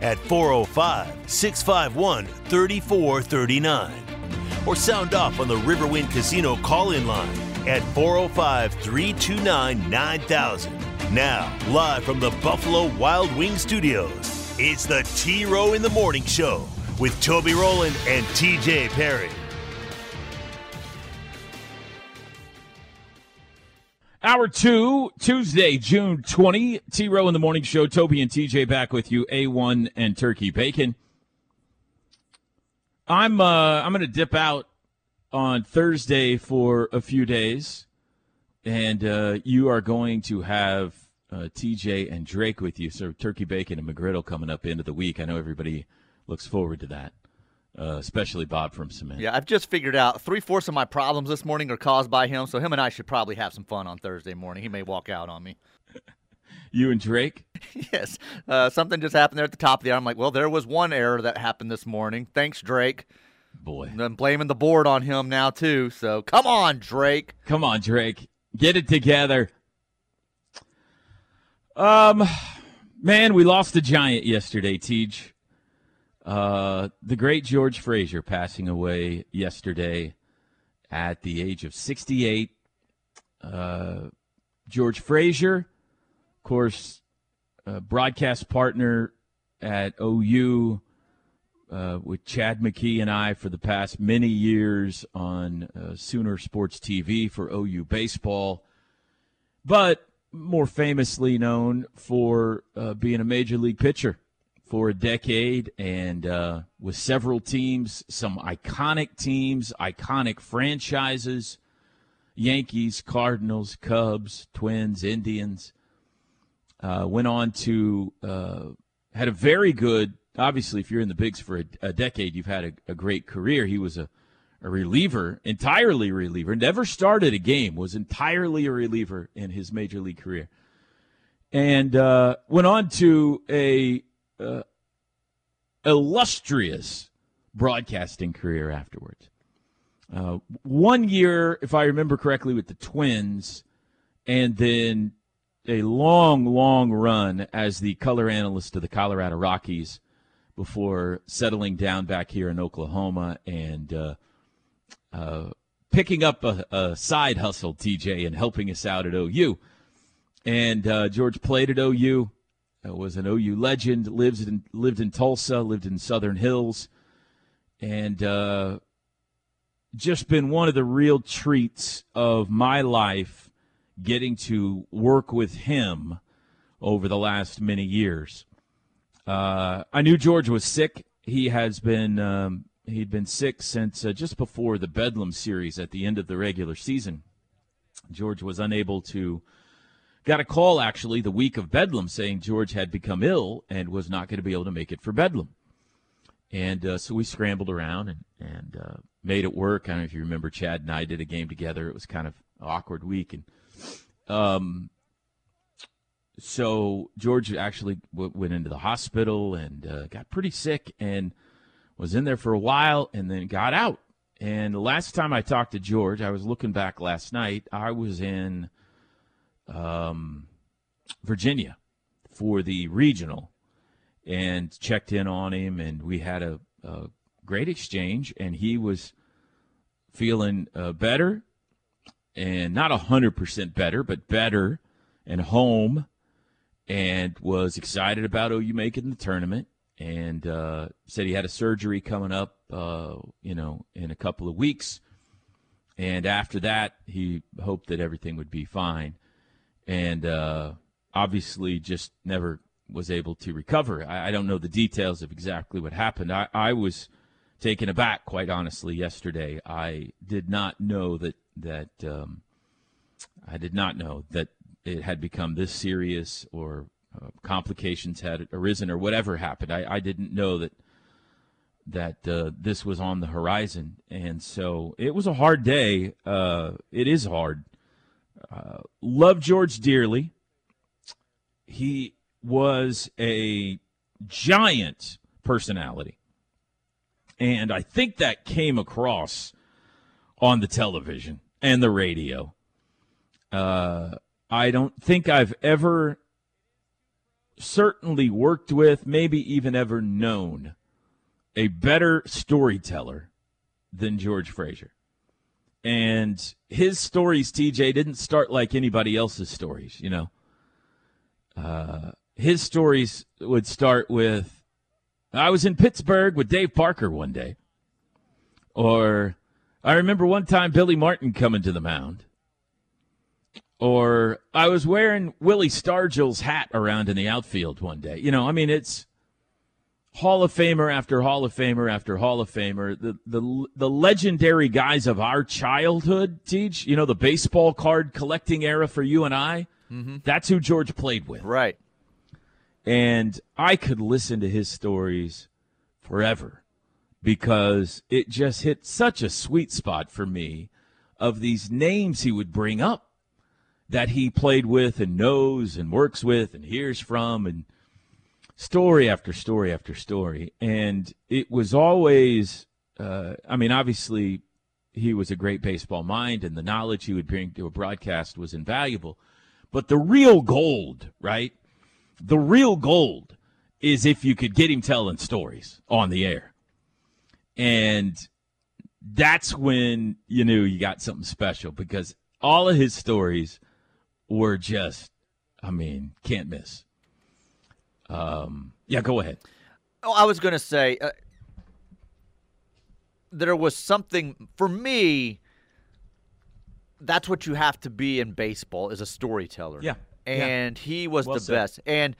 at 405 651 3439 or sound off on the Riverwind Casino call in line at 405 329 9000. Now, live from the Buffalo Wild Wing Studios, it's the T Row in the Morning Show with Toby Rowland and TJ Perry. Hour two, Tuesday, June 20. T Row in the Morning Show. Toby and TJ back with you. A1 and Turkey Bacon. I'm uh, I'm going to dip out on Thursday for a few days, and uh, you are going to have uh, TJ and Drake with you. So Turkey Bacon and McGriddle coming up into the week. I know everybody looks forward to that uh, especially Bob from Cement. Yeah, I've just figured out three fourths of my problems this morning are caused by him. So him and I should probably have some fun on Thursday morning. He may walk out on me. you and Drake? yes. Uh, something just happened there at the top of the hour. I'm like, well, there was one error that happened this morning. Thanks, Drake. Boy. I'm blaming the board on him now, too. So come on, Drake. Come on, Drake. Get it together. Um, man, we lost a giant yesterday, Teach. Uh, the great George Frazier passing away yesterday at the age of 68. Uh, George Frazier, of course, broadcast partner at OU uh, with Chad McKee and I for the past many years on uh, Sooner Sports TV for OU baseball, but more famously known for being a major league pitcher for a decade and uh, with several teams, some iconic teams, iconic franchises Yankees, Cardinals, Cubs, Twins, Indians. Uh, went on to, uh, had a very good, obviously, if you're in the bigs for a, a decade, you've had a, a, great career. He was a, a reliever, entirely reliever, never started a game, was entirely a reliever in his major league career. And uh, went on to a uh, illustrious broadcasting career afterwards. Uh, one year, if I remember correctly, with the Twins, and then a long, long run as the color analyst of the Colorado Rockies before settling down back here in Oklahoma and uh, uh, picking up a, a, side hustle, TJ, and helping us out at OU. And uh, George played at OU, was an OU legend. lives in lived in Tulsa, lived in Southern Hills, and uh, just been one of the real treats of my life getting to work with him over the last many years. Uh, I knew George was sick. He has been um, he'd been sick since uh, just before the Bedlam series at the end of the regular season. George was unable to Got a call actually the week of Bedlam saying George had become ill and was not going to be able to make it for Bedlam. And uh, so we scrambled around and, and uh, made it work. I don't know if you remember Chad and I did a game together. It was kind of awkward week. And um, so George actually w- went into the hospital and uh, got pretty sick and was in there for a while and then got out. And the last time I talked to George, I was looking back last night. I was in um, Virginia for the regional and checked in on him, and we had a, a great exchange, and he was feeling uh, better and not 100% better, but better and home and was excited about OU making the tournament and uh, said he had a surgery coming up, uh, you know, in a couple of weeks. And after that, he hoped that everything would be fine and uh, obviously just never was able to recover. I, I, don't know the details of exactly what happened. I, I was taken aback, quite honestly, yesterday. I did not know that that um, I did not know that it had become this serious or uh, complications had arisen or whatever happened. I, I didn't know that that uh, this was on the horizon, and so it was a hard day. Uh, it is hard. Uh, love George dearly. He was a giant personality, and I think that came across on the television and the radio. Uh, I don't think I've ever certainly worked with, maybe even ever known a better storyteller than George Frazier. And his stories, TJ, didn't start like anybody else's stories, you know. Uh, his stories would start with I was in Pittsburgh with Dave Parker one day. Or I remember one time Billy Martin coming to the mound. Or I was wearing Willie Stargell's hat around in the outfield one day. You know, I mean, it's Hall of Famer after Hall of Famer after Hall of Famer. The the the legendary guys of our childhood, teach you know the baseball card collecting era for you and I. Mm-hmm. That's who George played with, right? And I could listen to his stories forever because it just hit such a sweet spot for me of these names he would bring up that he played with and knows and works with and hears from and story after story after story. And it was always, uh, I mean, obviously, he was a great baseball mind, and the knowledge he would bring to a broadcast was invaluable. But the real gold, right? The real gold is if you could get him telling stories on the air. And that's when you knew you got something special because all of his stories were just, I mean, can't miss. Um, yeah, go ahead. Oh, I was going to say uh, there was something for me. That's what you have to be in baseball is a storyteller. Yeah, and yeah. he was well the said. best. And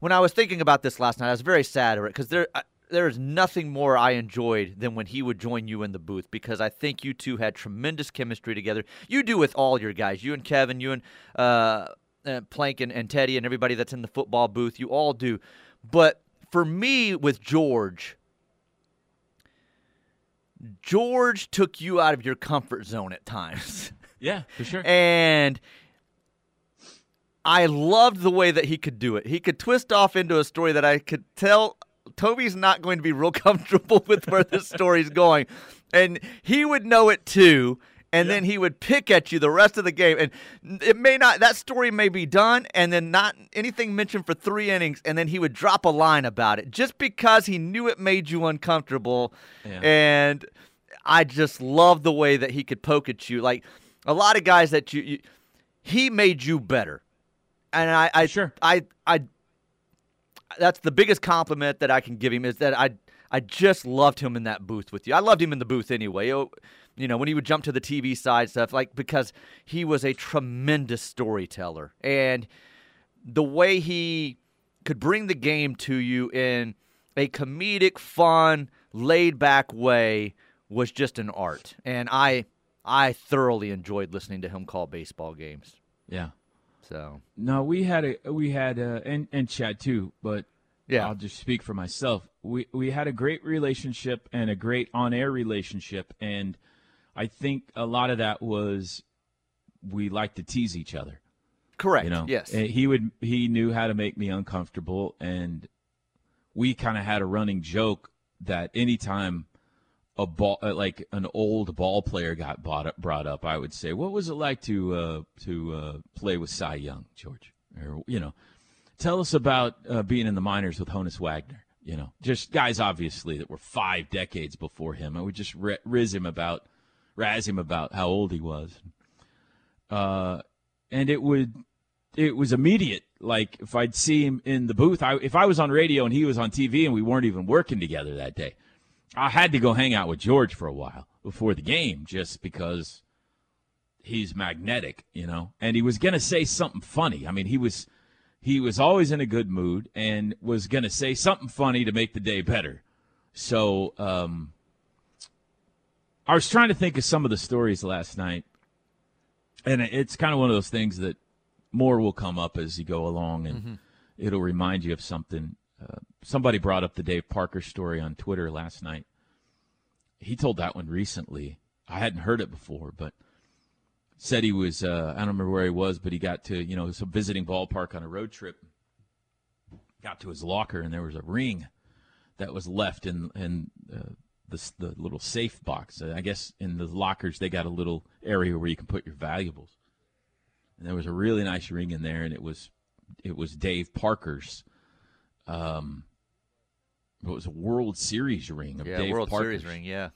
when I was thinking about this last night, I was very sad because there. I, there is nothing more I enjoyed than when he would join you in the booth because I think you two had tremendous chemistry together. You do with all your guys, you and Kevin, you and uh, uh, Plank and, and Teddy and everybody that's in the football booth. You all do. But for me, with George, George took you out of your comfort zone at times. Yeah, for sure. and I loved the way that he could do it. He could twist off into a story that I could tell Toby's not going to be real comfortable with where this story's going. And he would know it too. And Yeah. then he would pick at you the rest of the game. And it may not, that story may be done and then not anything mentioned for three innings. And then he would drop a line about it just because he knew it made you uncomfortable. Yeah. And I just love the way that he could poke at you. Like a lot of guys that you, you he made you better. And I, I, Sure. I, I, that's the biggest compliment that I can give him is that I, I just loved him in that booth with you. I loved him in the booth anyway. Oh, You know, when he would jump to the TV side stuff, like because he was a tremendous storyteller, and the way he could bring the game to you in a comedic, fun, laid back way was just an art. And I, I thoroughly enjoyed listening to him call baseball games. Yeah. So No, we had a we had a, and and Chad too, but Yeah. I'll just speak for myself. We we had a great relationship and a great on air relationship, and I think a lot of that was we like to tease each other. correct. You know, yes. And he would he knew how to make me uncomfortable, and we kind of had a running joke that anytime a ball uh, like an old ball player got brought up, brought up, I would say, "What was it like to uh, to uh, play with Cy Young, George?" Or you know, tell us about uh, being in the minors with Honus Wagner. You know, just guys obviously that were five decades before him. I would just ri- riz him about, razz him about how old he was. Uh, and it would, it was immediate. Like if I'd see him in the booth, I, if I was on radio and he was on TV and we weren't even working together that day, I had to go hang out with George for a while before the game, just because he's magnetic, you know. And he was gonna say something funny. I mean, he was he was always in a good mood and was gonna say something funny to make the day better. So um, I was trying to think of some of the stories last night, and it's kind of one of those things that more will come up as you go along, and it'll remind you of something. uh, somebody brought up the Dave Parker story on Twitter last night. He told that one recently. I hadn't heard it before, but said he was uh, I don't remember where he was, but he got to you know some visiting ballpark on a road trip. Got to his locker and there was a ring that was left in in uh, the the little safe box. I guess in the lockers they got a little area where you can put your valuables. And there was a really nice ring in there, and it was it was Dave Parker's. Um, it was a World Series ring of yeah, Dave World Parker's. Series ring. Yeah.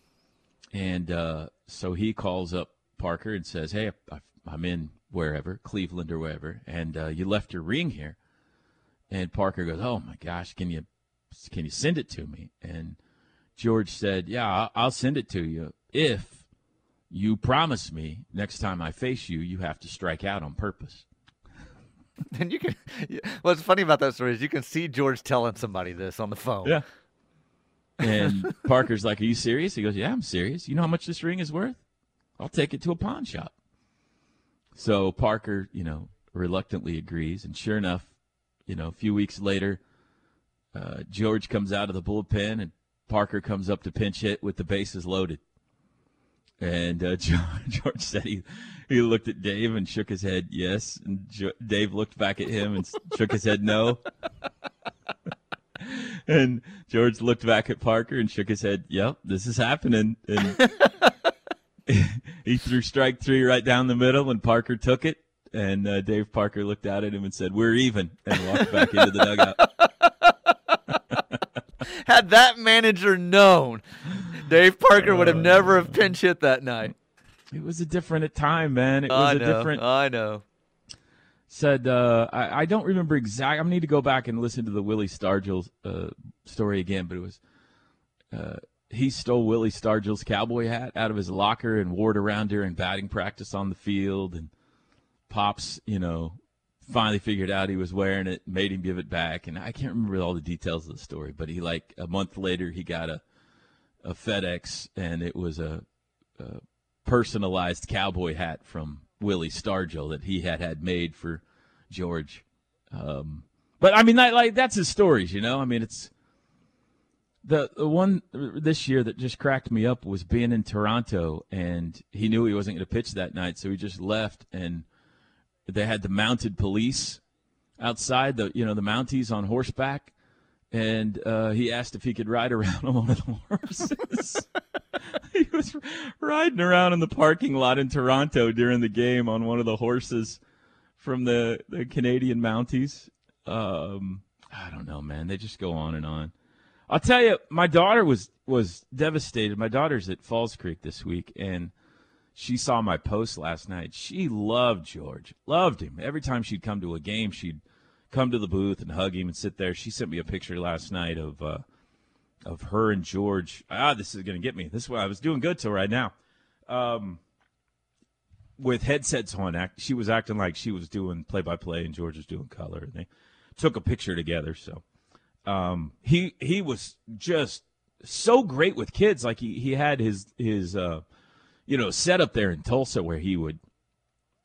And uh, so he calls up Parker and says, "Hey, I, I'm in wherever, Cleveland or wherever, and uh, you left your ring here." And Parker goes, "Oh my gosh, can you can you send it to me?" And George said, "Yeah, I'll send it to you if you promise me next time I face you, you have to strike out on purpose." And you can. What's funny about that story is you can see George telling somebody this on the phone. Yeah. And Parker's like, "Are you serious?" He goes, "Yeah, I'm serious. You know how much this ring is worth? I'll take it to a pawn shop." So Parker, you know, reluctantly agrees, and sure enough, you know, a few weeks later, uh, George comes out of the bullpen, and Parker comes up to pinch hit with the bases loaded. And uh, George said he, he looked at Dave and shook his head yes, and jo- Dave looked back at him and shook his head no. and George looked back at Parker and shook his head. Yep, this is happening. And he threw strike three right down the middle, and Parker took it. And uh, Dave Parker looked out at him and said, "We're even," and walked back into the dugout. Had that manager known, Dave Parker would have never have pinch hit that night. It was a different time, man. It was I a know. different. I know. said uh, I, I don't remember exact. I need to go back and listen to the Willie Stargell uh, story again, but it was uh, he stole Willie Stargell's cowboy hat out of his locker and wore it around during batting practice on the field, and Pops, you know, finally figured out he was wearing it, made him give it back, and I can't remember all the details of the story, but he like a month later he got a a FedEx and it was a, a personalized cowboy hat from Willie Stargell that he had had made for George. Um, but I mean, like that's his stories, you know. I mean, it's the the one this year that just cracked me up was being in Toronto, and he knew he wasn't going to pitch that night, so he just left, and they had the mounted police outside, the you know the Mounties on horseback, and uh, he asked if he could ride around on one of the horses. he was riding around in the parking lot in Toronto during the game on one of the horses from the, the Canadian Mounties. Um, I don't know, man. They just go on and on. I'll tell you, my daughter was was devastated. My daughter's at Falls Creek this week, and she saw my post last night. She loved George, loved him. Every time she'd come to a game, she'd come to the booth and hug him and sit there. She sent me a picture last night of uh, of her and George. Ah, this is to get me. This is what I was doing good till right now. Um, with headsets on, act, she was acting like she was doing play by play and George was doing color, and they took a picture together. So um, he he was just so great with kids. Like he he had his his uh, you know set up there in Tulsa where he would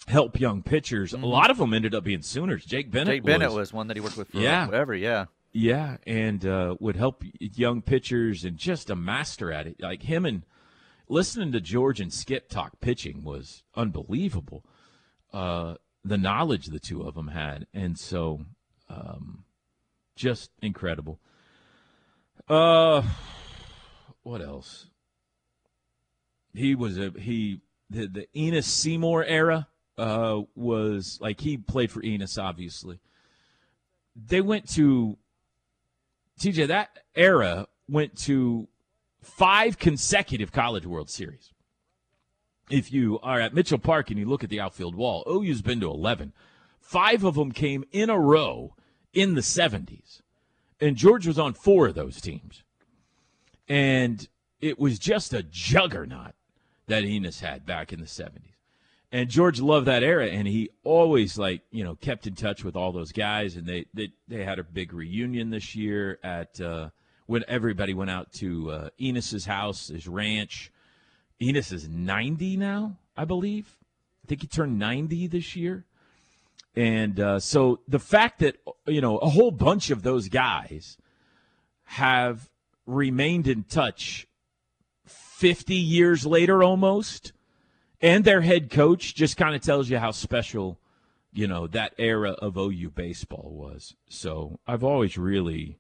help young pitchers. A lot of them ended up being Sooners. Jake Bennett. Mm-hmm. Jake Bennett was one that he worked with Yeah. whatever. Yeah. Yeah, and uh, would help young pitchers and just a master at it. Like him and listening to George and Skip talk pitching was unbelievable. Uh, the knowledge the two of them had, and so um, just incredible. Uh, what else? He was a he the the Enos Semore era uh, was like he played for Enos, obviously. They went to TJ, that era went to five consecutive College World Series. If you are at Mitchell Park and you look at the outfield wall, OU's been to 11. Five of them came in a row in the 70s. And George was on four of those teams. And it was just a juggernaut that Enos had back in the 70s. And George loved that era, and he always like you know kept in touch with all those guys, and they they, they had a big reunion this year at uh, when everybody went out to uh, Enos's house, his ranch. Enos is ninety now, I believe. I think he turned ninety this year, and uh, so the fact that you know a whole bunch of those guys have remained in touch 50 years later almost. And their head coach just kind of tells you how special, you know, that era of OU baseball was. So I've always really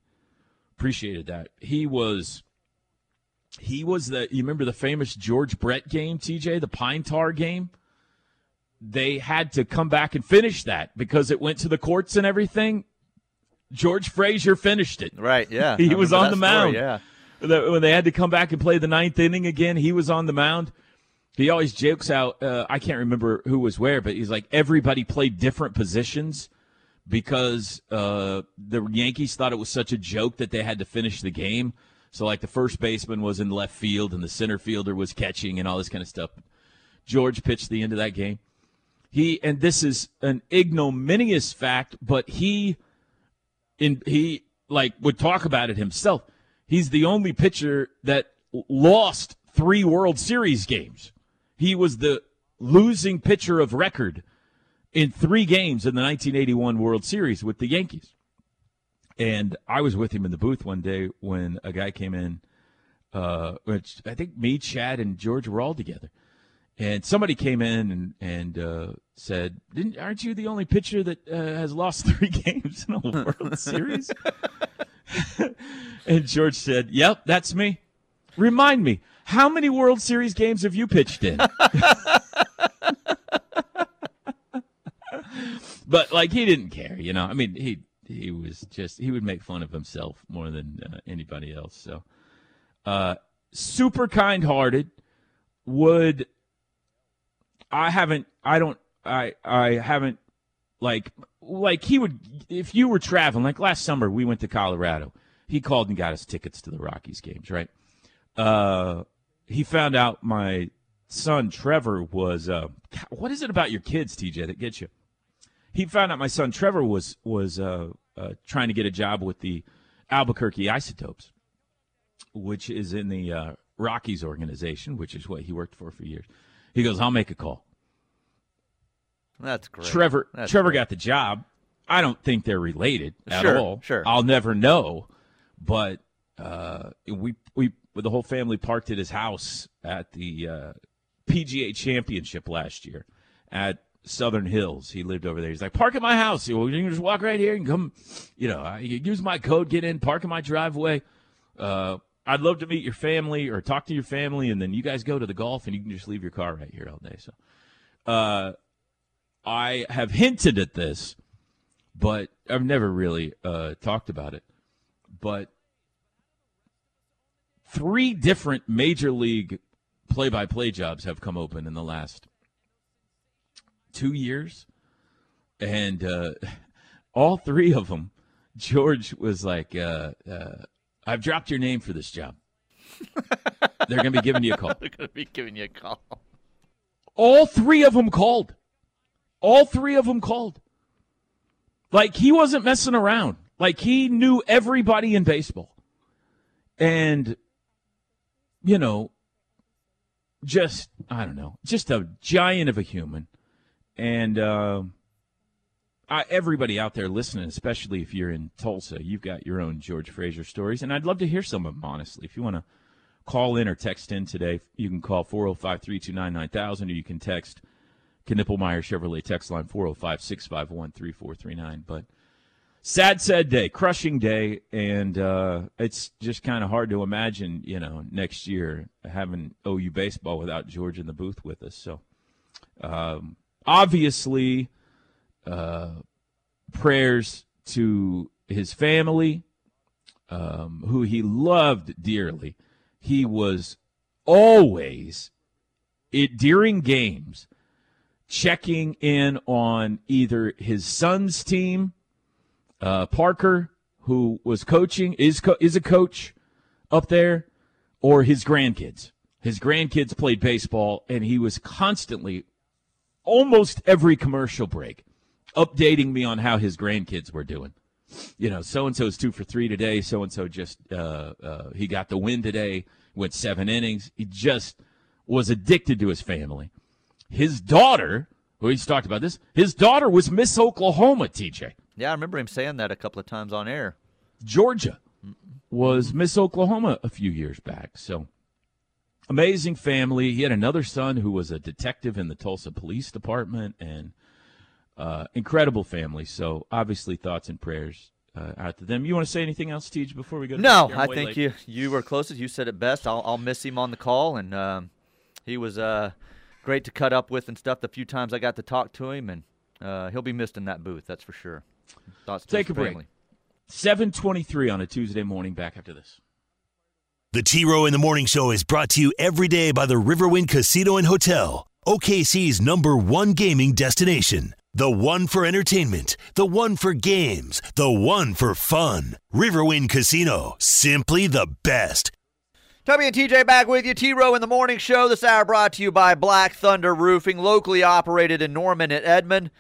appreciated that. He was he was the you remember the famous George Brett game, TJ, the Pine Tar game? They had to come back and finish that because it went to the courts and everything. George Frazier finished it. Right, yeah. he was on the mound. yeah. When they had to come back and play the ninth inning again, he was on the mound. He always jokes out, uh, I can't remember who was where, but he's like, everybody played different positions because uh, the Yankees thought it was such a joke that they had to finish the game. So, like, the first baseman was in left field and the center fielder was catching and all this kind of stuff. George pitched the end of that game. He, and this is an ignominious fact, but he, in, he, like, would talk about it himself. He's the only pitcher that lost three World Series games. He was the losing pitcher of record in three games in the 1981 World Series with the Yankees. And I was with him in the booth one day when a guy came in, uh, which I think me, Chad, and George were all together. And somebody came in and, and uh, said, Didn't, Aren't you the only pitcher that uh, has lost three games in a World Series? And George said, Yep, that's me. Remind me, how many World Series games have you pitched in? but like he didn't care, you know. I mean, he he was just he would make fun of himself more than uh, anybody else. So, uh, super kind-hearted. Would I haven't I don't I I haven't like like he would if you were traveling like last summer we went to Colorado. He called and got us tickets to the Rockies games, right? Uh, he found out my son Trevor was uh, what is it about your kids, TJ, that gets you? He found out my son Trevor was was uh, uh, trying to get a job with the Albuquerque Isotopes, which is in the uh, Rockies organization, which is what he worked for for years. He goes, "I'll make a call." That's great. Trevor That's Trevor great. got the job. I don't think they're related at Sure, all. sure. I'll never know, but uh, we we the whole family parked at his house at the uh, PGA Championship last year at Southern Hills. He lived over there. He's like, park at my house. You can just walk right here and come. You know, you use my code, get in, park in my driveway. Uh, I'd love to meet your family or talk to your family, and then you guys go to the golf, and you can just leave your car right here all day. So, uh, I have hinted at this, but I've never really uh, talked about it. But three different major league play-by-play jobs have come open in the last two years, and uh, all three of them, George was like, uh, uh, "I've dropped your name for this job. They're going to be giving you a call." They're going to be giving you a call. All three of them called. All three of them called. Like he wasn't messing around. Like he knew everybody in baseball. And, you know, just, I don't know, just a giant of a human. And uh, I, everybody out there listening, especially if you're in Tulsa, you've got your own George Frazier stories. And I'd love to hear some of them, honestly. If you want to call in or text in today, you can call 405 329 9000 or you can text Knippelmier Chevrolet text line 405 651 3439. But sad, sad day, crushing day. And uh, it's just kind of hard to imagine, you know, next year having OU baseball without George in the booth with us. So um, obviously, uh, prayers to his family, um, who he loved dearly. He was always it during games checking in on either his son's team, uh, Parker, who was coaching, is co- is a coach up there, or his grandkids. His grandkids played baseball, and he was constantly, almost every commercial break, updating me on how his grandkids were doing. You know, so and so's two for three today. So and so just uh, uh, he got the win today. Went seven innings. He just was addicted to his family. His daughter, who he's talked about this, his daughter was Miss Oklahoma. TJ Yeah, I remember him saying that a couple of times on air. Georgia was Miss Oklahoma a few years back. So amazing family. He had another son who was a detective in the Tulsa Police Department, and uh, incredible family. So obviously, thoughts and prayers uh, out to them. You want to say anything else, Teach, before we go? no, I think late? you you were closest. You said it best. I'll I'll miss him on the call, and um, he was uh, great to cut up with and stuff. The few times I got to talk to him, and uh, he'll be missed in that booth. That's for sure. Thoughts Take a family. break. 723 on a Tuesday morning. Back after this. The T Row in the Morning Show is brought to you every day by the Riverwind Casino and Hotel, OKC's number one gaming destination. The one for entertainment, the one for games, the one for fun. Riverwind Casino, simply the best. Toby and TJ back with you. T Row in the Morning Show. This hour brought to you by Black Thunder Roofing, locally operated in Norman and Edmond.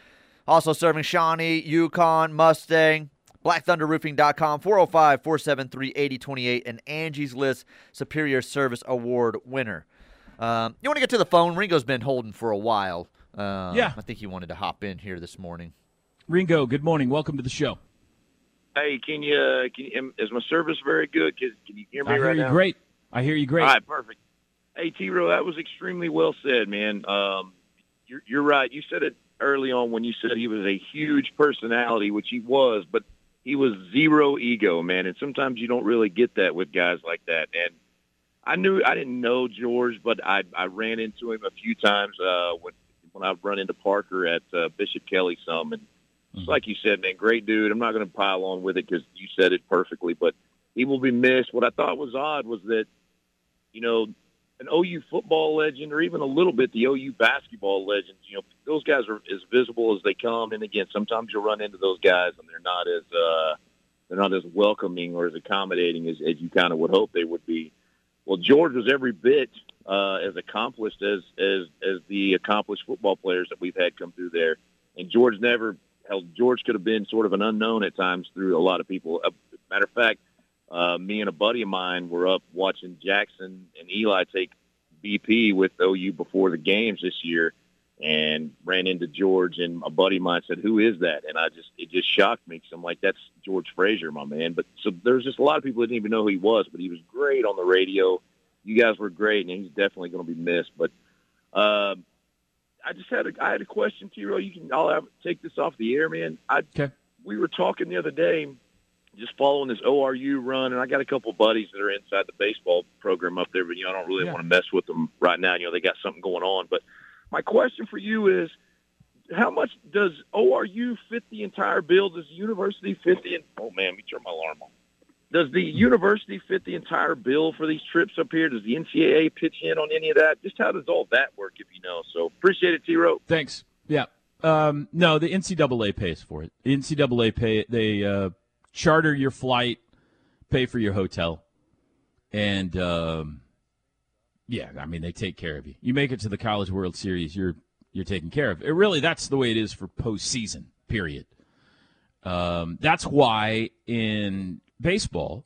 Also serving Shawnee, Yukon, Mustang, BlackThunderRoofing.com, 405 473 8028, and Angie's List Superior Service Award winner. Um, you want to get to the phone? Ringo's been holding for a while. Uh, yeah. I think he wanted to hop in here this morning. Ringo, good morning. Welcome to the show. Hey, can you, can you is my service very good? Can, can you hear me I right hear you great. I hear you great. All right, perfect. Hey, T. Row, that was extremely well said, man. Um, you're, you're right. You said it early on when you said he was a huge personality, which he was, but he was zero ego, man. And sometimes you don't really get that with guys like that. And I knew I didn't know George, but I I ran into him a few times uh, when when I run into Parker at uh, Bishop Kelley some, and mm-hmm. like you said, man, great dude. I'm not going to pile on with it because you said it perfectly, but he will be missed. What I thought was odd was that, you know, an OU football legend or even a little bit the OU basketball legends, you know, those guys are as visible as they come. And again, sometimes you'll run into those guys and they're not as uh, they're not as welcoming or as accommodating as, as you kind of would hope they would be. Well, George was every bit uh, as accomplished as as as the accomplished football players that we've had come through there. And George never held. George could have been sort of an unknown at times through a lot of people. Uh, matter of fact, uh, me and a buddy of mine were up watching Jackson and Eli take BP with OU before the games this year and ran into George and a buddy of mine said, who is that? And I just, it just shocked me because I'm like, that's George Frazier, my man. But so there's just a lot of people that didn't even know who he was, but he was great on the radio. You guys were great and he's definitely going to be missed. But, uh, I just had a, I had a question, T-Row. You can, I'll have, take this off the air, man. I, okay. we were talking the other day just following this ORU run, and I got a couple buddies that are inside the baseball program up there, but you know I don't really yeah. want to mess with them right now. You know they got something going on. But my question for you is, how much does ORU fit the entire bill? Does the university fit the? Oh man, let me turn my alarm on. Does the university fit the entire bill for these trips up here? Does the NCAA pitch in on any of that? Just how does all that work, if you know? So appreciate it, T. Row. Thanks. Yeah. Um, no, the NCAA pays for it. The NCAA pay they. Uh, charter your flight, pay for your hotel, and um, yeah, I mean they take care of you. You make it to the College World Series, you're you're taken care of. It really, that's the way it is for postseason. Period. Um, that's why in baseball,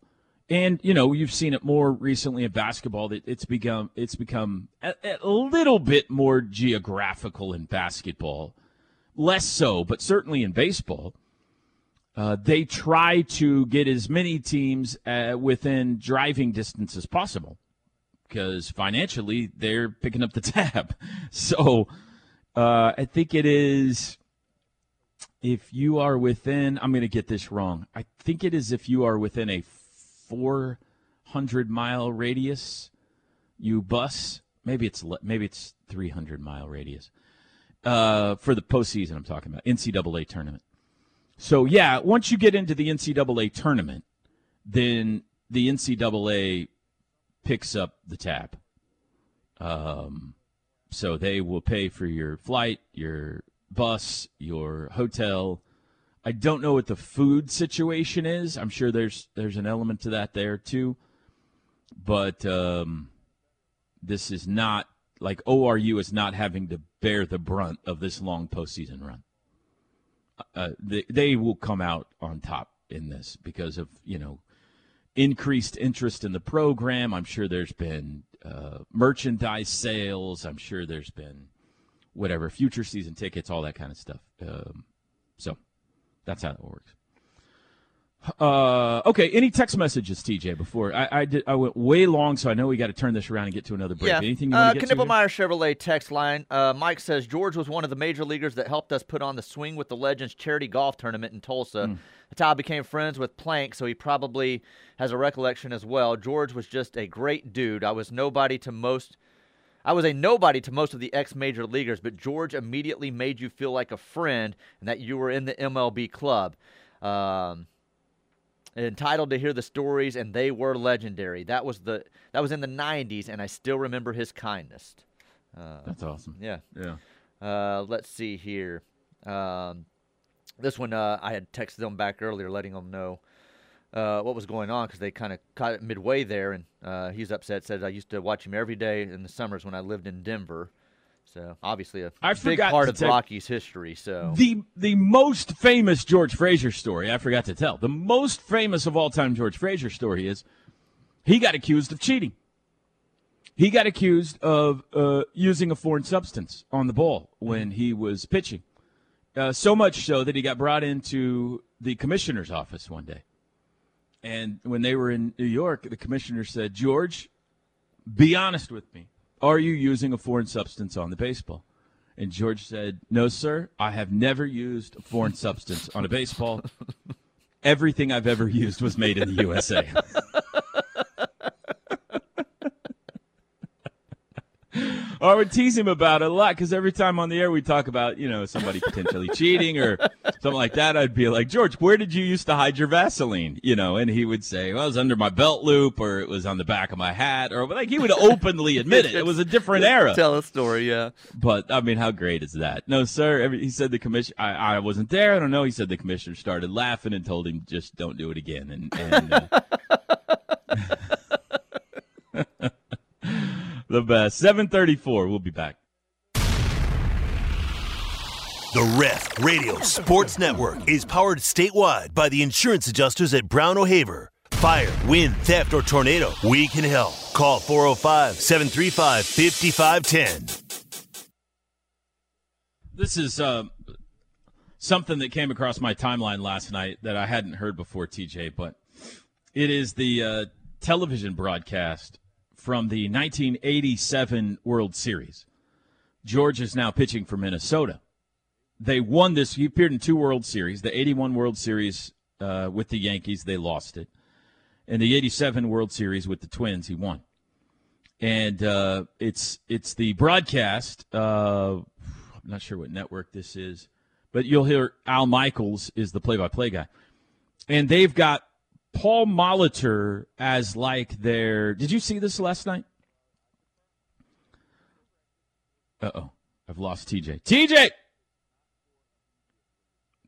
and you know you've seen it more recently in basketball that it's become it's become a, a little bit more geographical in basketball, less so, but certainly in baseball uh, they try to get as many teams uh, within driving distance as possible because financially they're picking up the tab. So uh, I think it is if you are within, I'm going to get this wrong. I think it is if you are within a 400 mile radius, you bus. Maybe it's maybe it's 300 mile radius uh, for the postseason. I'm talking about NCAA tournament. So yeah, once you get into the NCAA tournament, then the NCAA picks up the tab. Um, so they will pay for your flight, your bus, your hotel. I don't know what the food situation is. I'm sure there's there's an element to that there too. But um, this is not like ORU is not having to bear the brunt of this long postseason run uh, they, they will come out on top in this because of you know increased interest in the program. I'm sure there's been uh, merchandise sales. I'm sure there's been whatever future season tickets, all that kind of stuff. Um, so that's how it works. Uh, okay. Any text messages, TJ? Before I, I did, I went way long, so I know we got to turn this around and get to another break. Yeah. Anything you uh, want to get to? here? Chevrolet text line. Uh, Mike says George was one of the major leaguers that helped us put on the Swing with the Legends charity golf tournament in Tulsa. How I became friends with Plank, so he probably has a recollection as well. George was just a great dude. I was nobody to most. I was a nobody to most of the ex major leaguers, but George immediately made you feel like a friend and that you were in the MLB club. Um, entitled to hear the stories and they were legendary. That was the that was in the 90s and i still remember his kindness. Uh, That's awesome. yeah. Yeah. uh, let's see here. Um, this one uh, i had texted them back earlier letting them know uh, what was going on because they kind of caught it midway there and uh, he's upset Said i used to watch him every day in the summers when i lived in denver so obviously a I big part of tell- rocky's history so The the most famous George Frazier story I forgot to tell. The most famous of all time George Frazier story is he got accused of cheating. He got accused of uh, using a foreign substance on the ball when he was pitching. Uh, so much so that he got brought into the commissioner's office one day. And when they were in New York, the commissioner said, George, be honest with me. Are you using a foreign substance on the baseball? And George said, No, sir, I have never used a foreign substance on a baseball. Everything I've ever used was made in the USA. I would tease him about it a lot because every time on the air we talk about, you know, somebody potentially cheating or something like that, I'd be like, George, where did you used to hide your Vaseline? You know, and he would say, well, it was under my belt loop or it was on the back of my hat or like he would openly admit it. It was a different era. tell a story yeah But I mean, how great is that? No, sir. Every, he said the commission. I, I wasn't there. I don't know. He said the commissioner started laughing and told him just don't do it again. And, and uh, the best. Seven thirty-four. We'll be back. The Ref Radio Sports Network is powered statewide by the insurance adjusters at Brown O'Haver. Fire, wind, theft, or tornado, we can help. Call 405 735 5510. This is uh, something that came across my timeline last night that I hadn't heard before, TJ. But it is the uh, television broadcast from the 1987 World Series. George is now pitching for Minnesota. They won this. He appeared in two World Series. The 81 World Series uh, with the Yankees, they lost it. And the 87 World Series with the Twins, he won. And uh, it's it's the broadcast. Uh, I'm not sure what network this is, but you'll hear Al Michaels is the play-by-play guy, and they've got Paul Molitor as like their. Did you see this last night? Uh oh, I've lost TJ. TJ.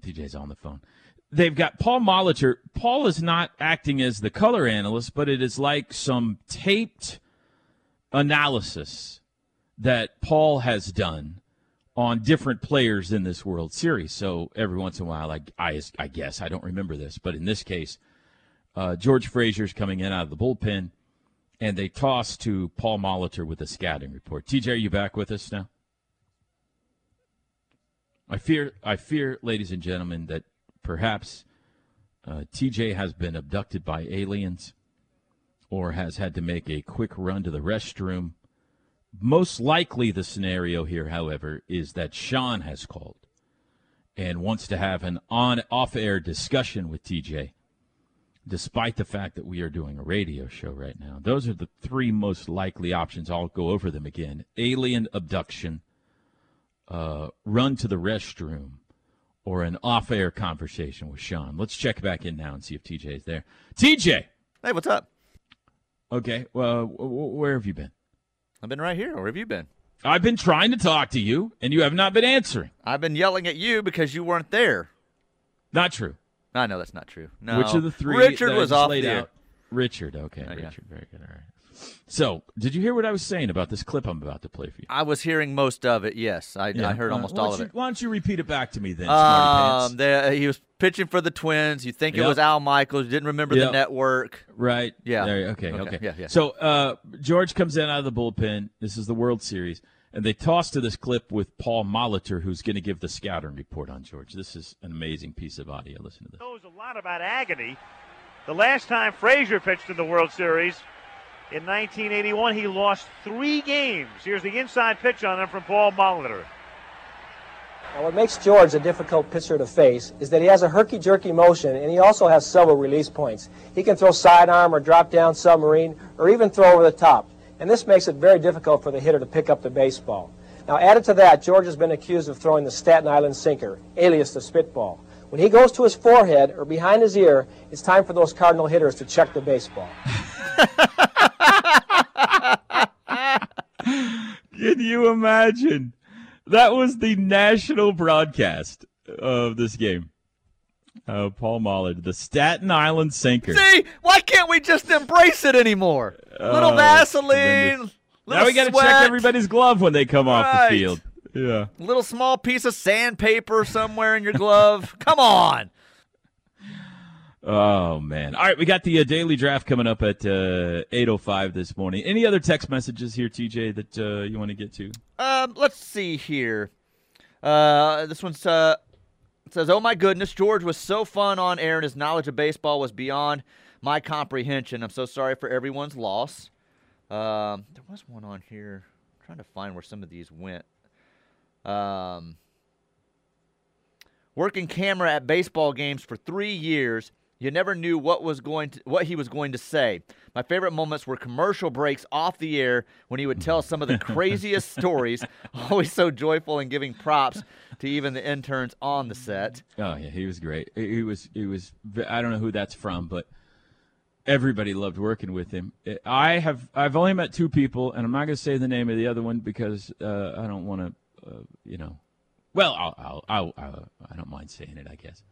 TJ's on the phone. They've got Paul Molitor. Paul is not acting as the color analyst, but it is like some taped analysis that Paul has done on different players in this World Series. So every once in a while, I, I, I guess, I don't remember this, but in this case, uh, George Frazier's coming in out of the bullpen, and they toss to Paul Molitor with a scouting report. TJ, are you back with us now? I fear, I fear, ladies and gentlemen, that perhaps uh, TJ has been abducted by aliens or has had to make a quick run to the restroom. Most likely, the scenario here, however, is that Sean has called and wants to have an on off air discussion with TJ, despite the fact that we are doing a radio show right now. Those are the three most likely options. I'll go over them again alien abduction, uh, run to the restroom, or an off air conversation with Sean. Let's check back in now and see if TJ is there. TJ! hey what's up Okay, well, where have you been? i've been right here where have you been I've been trying to talk to you, and you have not been answering. I've been yelling at you because you weren't there. Not true. I know that's not true. No. Which of the three? Richard was off laid the air. out? Richard. Okay, yeah. Richard. Very good. All right. So, did you hear what I was saying about this clip I'm about to play for you? I was hearing most of it. Yes, I, I heard almost all don't of you- it. Why don't you repeat it back to me then, Um, he was pitching for the Twins. You think it was Al Michaels. You didn't remember Yep. the network. Right. Yeah. There- okay, Okay. okay. Yeah, yeah. So uh, George comes in out of the bullpen. This is the World Series. And they toss to this clip with Paul Molitor, who's going to give the scouting report on George. This is an amazing piece of audio. Listen to this. Knows a lot about agony. The last time Frazier pitched in the World Series in 1981, he lost three games. Here's the inside pitch on him from Paul Molitor. Now, what makes George a difficult pitcher to face is that he has a herky-jerky motion, and he also has several release points. He can throw sidearm or drop down submarine, or even throw over the top, and this makes it very difficult for the hitter to pick up the baseball. Now, added to that, George has been accused of throwing the Staten Island sinker, alias the spitball. When he goes to his forehead or behind his ear, it's time for those Cardinal hitters to check the baseball. Can you imagine? That was the national broadcast of this game. Uh, Paul Mollard, the Staten Island sinker. See, why can't we just embrace it anymore? little Oh, Vaseline. tremendous. Little Now we got to check everybody's glove when they come off the field. Yeah. Little small piece of sandpaper somewhere in your glove. Come on. Oh man! All right, we got the uh, daily draft coming up at uh, eight oh five this morning. Any other text messages here, TJ, that uh, you want to get to? Um, let's see here. Uh, this one's uh says, "Oh my goodness, George was so fun on air, and his knowledge of baseball was beyond my comprehension. I'm so sorry for everyone's loss." Um, there was one on here. I'm trying to find where some of these went. Um, working camera at baseball games for three years. You never knew what was going to what he was going to say. My favorite moments were commercial breaks off the air when he would tell some of the craziest stories. Always so joyful and giving props to even the interns on the set. Oh yeah, he was great. He was he was. I don't know who that's from, but everybody loved working with him. I have I've only met two people, and I'm not going to say the name of the other one because uh, I don't want to, uh, you know. Well, I'll, I'll, I'll, I'll I don't mind saying it. I guess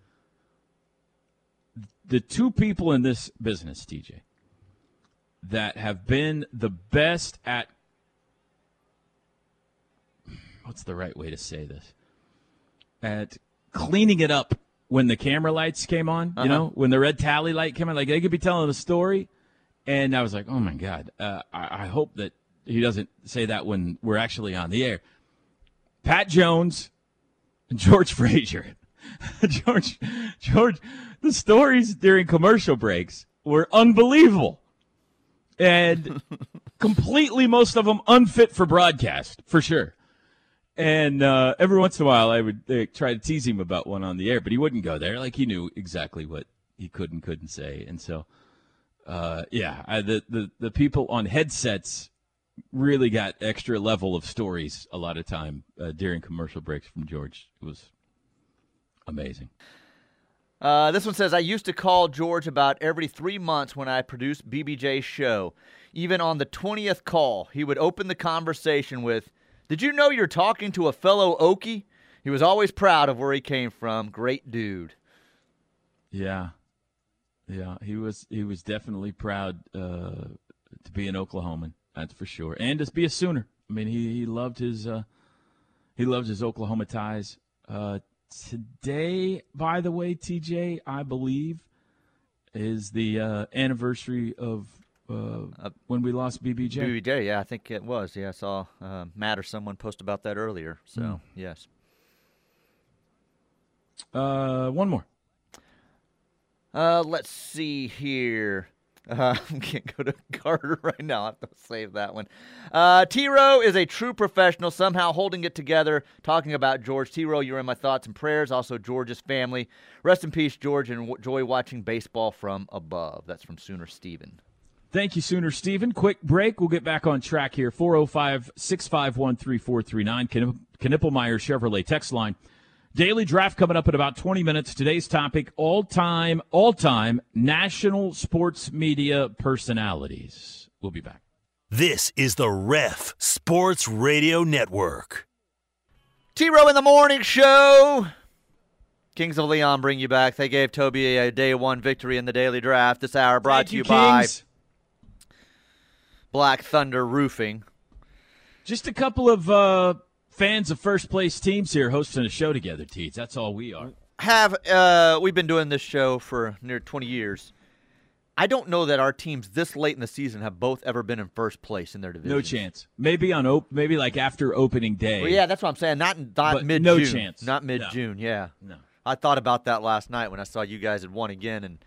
the two people in this business, TJ, that have been the best at what's the right way to say this at cleaning it up when the camera lights came on you know when the red tally light came on. Like they could be telling a story and i was like oh my god. Uh, I, I hope that he doesn't say that when we're actually on the air. Pat jones and george frazier. George george the stories during commercial breaks were unbelievable. And completely most of them unfit for broadcast for sure and uh, every once in a while, I would uh, try to tease him about one on the air, but he wouldn't go there. Like he knew exactly what he could and couldn't say, and so uh, yeah, I, the the the people on headsets really got extra level of stories a lot of time uh, during commercial breaks from George. It was amazing. Uh, this one says, I used to call George about every three months when I produced BBJ's show. Even on the 20th call, he would open the conversation with, Did you know you're talking to a fellow Okie? He was always proud of where he came from. Great dude. Yeah, yeah, he was he was definitely proud uh, to be an Oklahoman. That's for sure, and to be a Sooner. I mean, he, he loved his uh, he loved his Oklahoma ties. Uh, today, by the way, TJ, I believe, is the uh, anniversary of uh, when we lost BBJ. BBJ, yeah, I think it was. Yeah, I saw uh, Matt or someone post about that earlier. So, Hmm. yes. Uh, one more. Uh, let's see here. Uh, I can't go to Carter right now. I have to save that one. Uh, T Row is a true professional, somehow holding it together. Talking about George T Row, you're in my thoughts and prayers. Also, George's family. Rest in peace, George, and enjoy watching baseball from above. That's from Sooner Steven. Thank you, Sooner Steven. Quick break. We'll get back on track here. 405 651 3439. Knippelmier Chevrolet text line. Daily draft coming up in about 20 minutes. Today's topic all time, all time national sports media personalities. We'll be back. This is the Ref Sports Radio Network. T Row in the morning show. Kings of Leon bring you back. They gave Toby a day one victory in the daily draft. This hour brought Thank to you, you, by Kings. Black Thunder Roofing. Just a couple of uh, fans of first place teams here hosting a show together, Teats. That's all we are. have uh, we've been doing this show for near 20 years I don't know that our teams this late in the season have both ever been in first place in their division. No chance. Maybe on op- maybe like after opening day. Well, yeah, that's what I'm saying. Not not mid no June. chance. Not mid June. Yeah. No. I thought about that last night when I saw you guys had won again and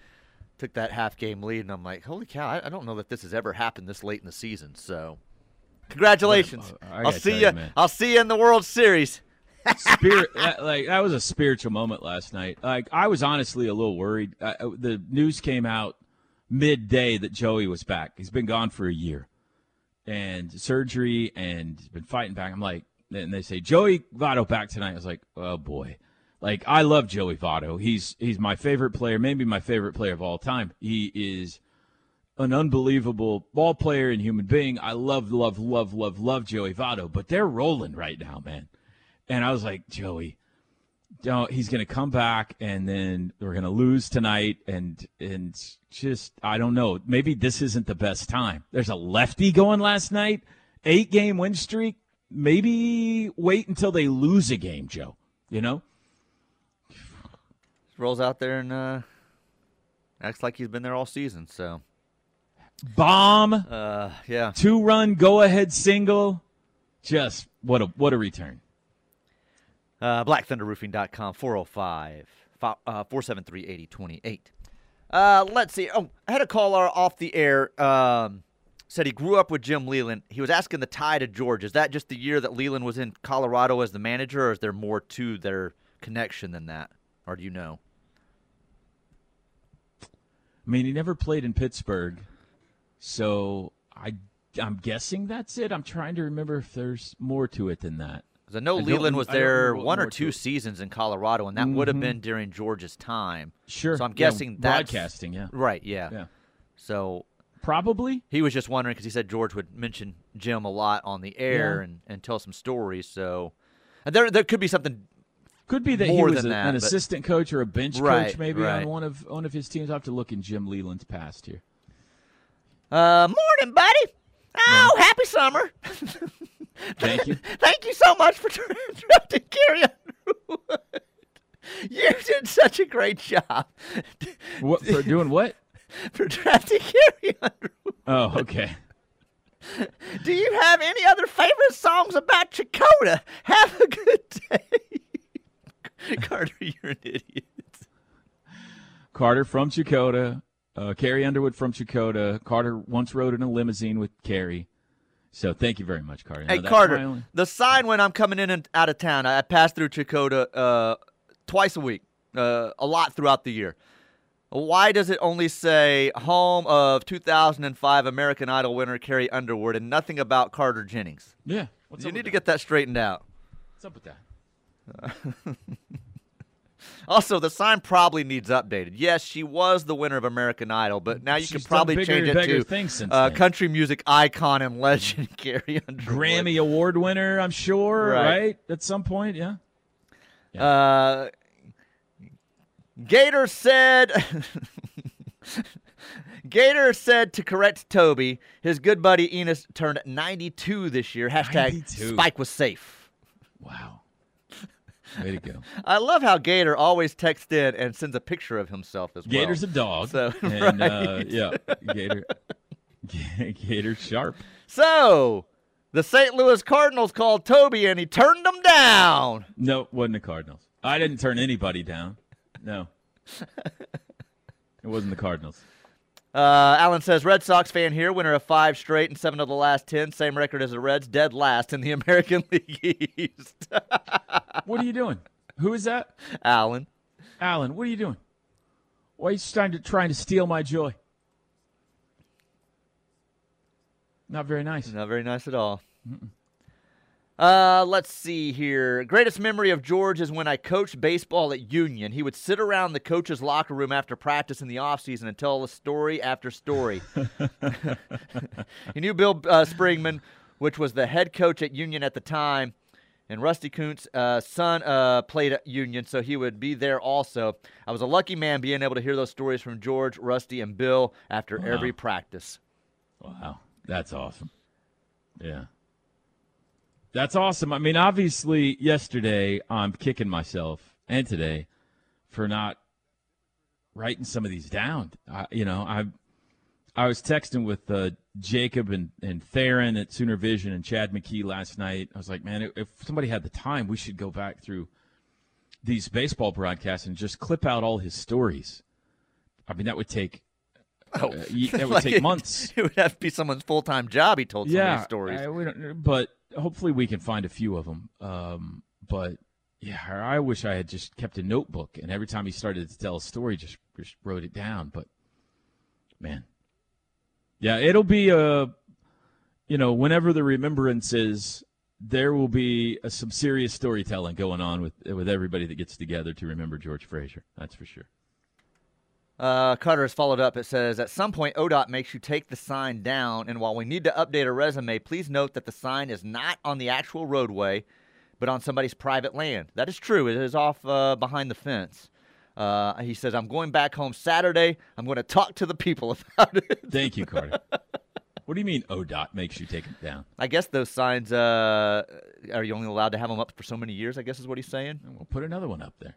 took that half game lead, and I'm like, holy cow! I, I don't know that this has ever happened this late in the season. So, congratulations! I I'll see you. man. I'll see you in the World Series. Spirit, that, like that was a spiritual moment last night. Like I was honestly a little worried. Uh, the news came out midday that Joey was back. He's been gone for a year, and surgery, and been fighting back. I'm like, and they say Joey Votto back tonight. I was like, oh boy. Like I love Joey Votto. He's he's my favorite player, maybe my favorite player of all time. He is an unbelievable ball player and human being. I love, love, love, love, love Joey Votto, but they're rolling right now, man. And I was like, Joey, he's going to come back and then we're going to lose tonight. And, and just, I don't know. Maybe this isn't the best time. There's a lefty going last night, eight game win streak. Maybe wait until they lose a game, Joe. You know? Rolls out there and uh, acts like he's been there all season. So, Bomb, uh, yeah. two run, go ahead single. Just what a, what a return. Uh, BlackThunderRoofing.com, 405 uh, 473 8028. Uh, let's see. Oh, I had a caller off the air. Um, said he grew up with Jim Leyland. He was asking the tie to George. Is that just the year that Leyland was in Colorado as the manager, or is there more to their connection than that? Or do you know? I mean, he never played in Pittsburgh, so I I'm guessing that's it. I'm trying to remember if there's more to it than that. Because I know I Leyland was there one or two seasons in Colorado, and that would have Mhm. been during George's time. Sure. So I'm Yeah, guessing that's broadcasting. Yeah. right. Yeah. Yeah. So Probably. he was just wondering because he said George would mention Jim a lot on the air Yeah. and, and tell some stories. So and there there could be something. Could be that he was a- that, an but- assistant coach or a bench Right, coach, maybe right. on one of one of his teams. I have to look in Jim Leyland's past here. Uh, morning, buddy. Oh, happy summer. Thank you. Thank you so much for interrupting Carrie Underwood. You did such a great job What for doing what? for drafting Carrie Underwood. Oh, okay. Do you have any other favorite songs about Checotah? Have a good day. Carter, you're an idiot. Carter from Checotah, uh, Carrie Underwood from Checotah. Carter once rode in a limousine with Carrie. So thank you very much, Carter. Hey, No, Carter, only- the sign when I'm coming in and out of town, I pass through Checotah uh, twice a week, uh, a lot throughout the year. Why does it only say home of 2005 American Idol winner Carrie Underwood and nothing about Carter Jennings? Yeah. You need to get that straightened out. What's up with that? Also, the sign probably needs updated. Yes, she was the winner of American Idol, but now you She's can probably bigger change it to uh, country music icon and legend Carrie Underwood. Grammy Award winner, I'm sure, Right. right? At some point, yeah. Uh, Gator said. Gator said to correct Toby, his good buddy Enos turned 92 this year. Hashtag 92. Spike was safe. Wow. Way to go. I love how Gator always texts in and sends a picture of himself as well. Gator's a dog. So, and, uh, yeah, Gator. Gator sharp. So, the St. Louis Cardinals called Toby and he turned them down. No, wasn't the Cardinals. I didn't turn anybody down. No. It wasn't the Cardinals. Uh, Alan says Red Sox fan here, winner of five straight and seven of the last ten, same record as the Reds, dead last in the American League East. What are you doing? Who is that? Alan, Alan, what are you doing? Why are you trying to trying to steal my joy? Not very nice. not very nice at all. Uh, let's see here. Greatest memory of George is when I coached baseball at Union. He would sit around the coach's locker room after practice in the offseason and tell us story after story. he knew Bill uh, Springman, which was the head coach at Union at the time, and Rusty Kuntz' uh, son uh, played at Union, so he would be there also. I was a lucky man being able to hear those stories from George, Rusty, and Bill after Wow. every practice. Wow, that's awesome. Yeah. That's awesome. I mean, obviously, yesterday I'm kicking myself, and today, for not writing some of these down. I, you know, I I was texting with uh, Jacob and, and Theron at Sooner Vision and Chad McKee last night. I was like, man, if somebody had the time, we should go back through these baseball broadcasts and just clip out all his stories. I mean, that would take Oh, uh, that would like take it- months. It would have to be someone's full time job. He told so many yeah, stories. I- we don't- but hopefully we can find a few of them. Um, but yeah, I wish I had just kept a notebook and every time he started to tell a story, just, just wrote it down. But man, yeah, it'll be a, you know, whenever the remembrance is, there will be uh some serious storytelling going on with with everybody that gets together to remember George Frazier. That's for sure. Uh, Cutter has followed up. It says, At some point, ODOT makes you take the sign down, and while we need to update a resume, please note that the sign is not on the actual roadway, but on somebody's private land. That is true. It is off uh, behind the fence. Uh, he says, I'm going back home Saturday. I'm going to talk to the people about it. Thank you, Carter. what do you mean ODOT makes you take it down? I guess those signs, uh, are you only allowed to have them up for so many years? I guess is what he's saying. We'll put another one up there.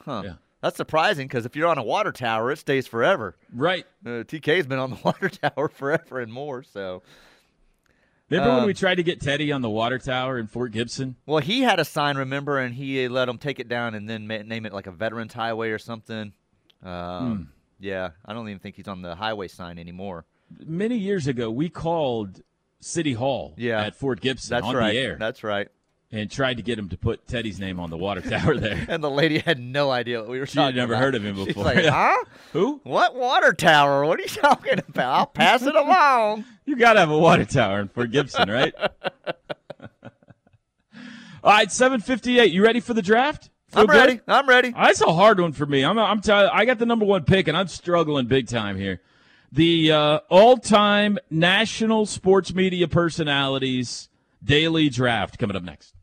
Huh. Yeah. That's surprising because if you're on a water tower, it stays forever. Right. Uh, TK's been on the water tower forever and more. So, Remember when Um, we tried to get Teddy on the water tower in Fort Gibson? well, he had a sign, remember, and he let him take it down and then ma- name it like a Veterans Highway or something. Um, Yeah, I don't even think he's on the highway sign anymore. Many years ago, we called City Hall Yeah. at Fort Gibson That's on right. the air That's right. And tried to get him to put Teddy's name on the water tower there. And the lady had no idea what we were She had talking never about. heard of him before. She's like, huh? Who? What water tower? What are you talking about? I'll pass it along. You got to have a water tower in Fort Gibson, right? All right, 758. You ready for the draft? Feel I'm good? ready. I'm ready. That's a hard one for me. I'm, I'm tell- I got the number one pick, and I'm struggling big time here. The uh, all-time national sports media personalities daily draft coming up next.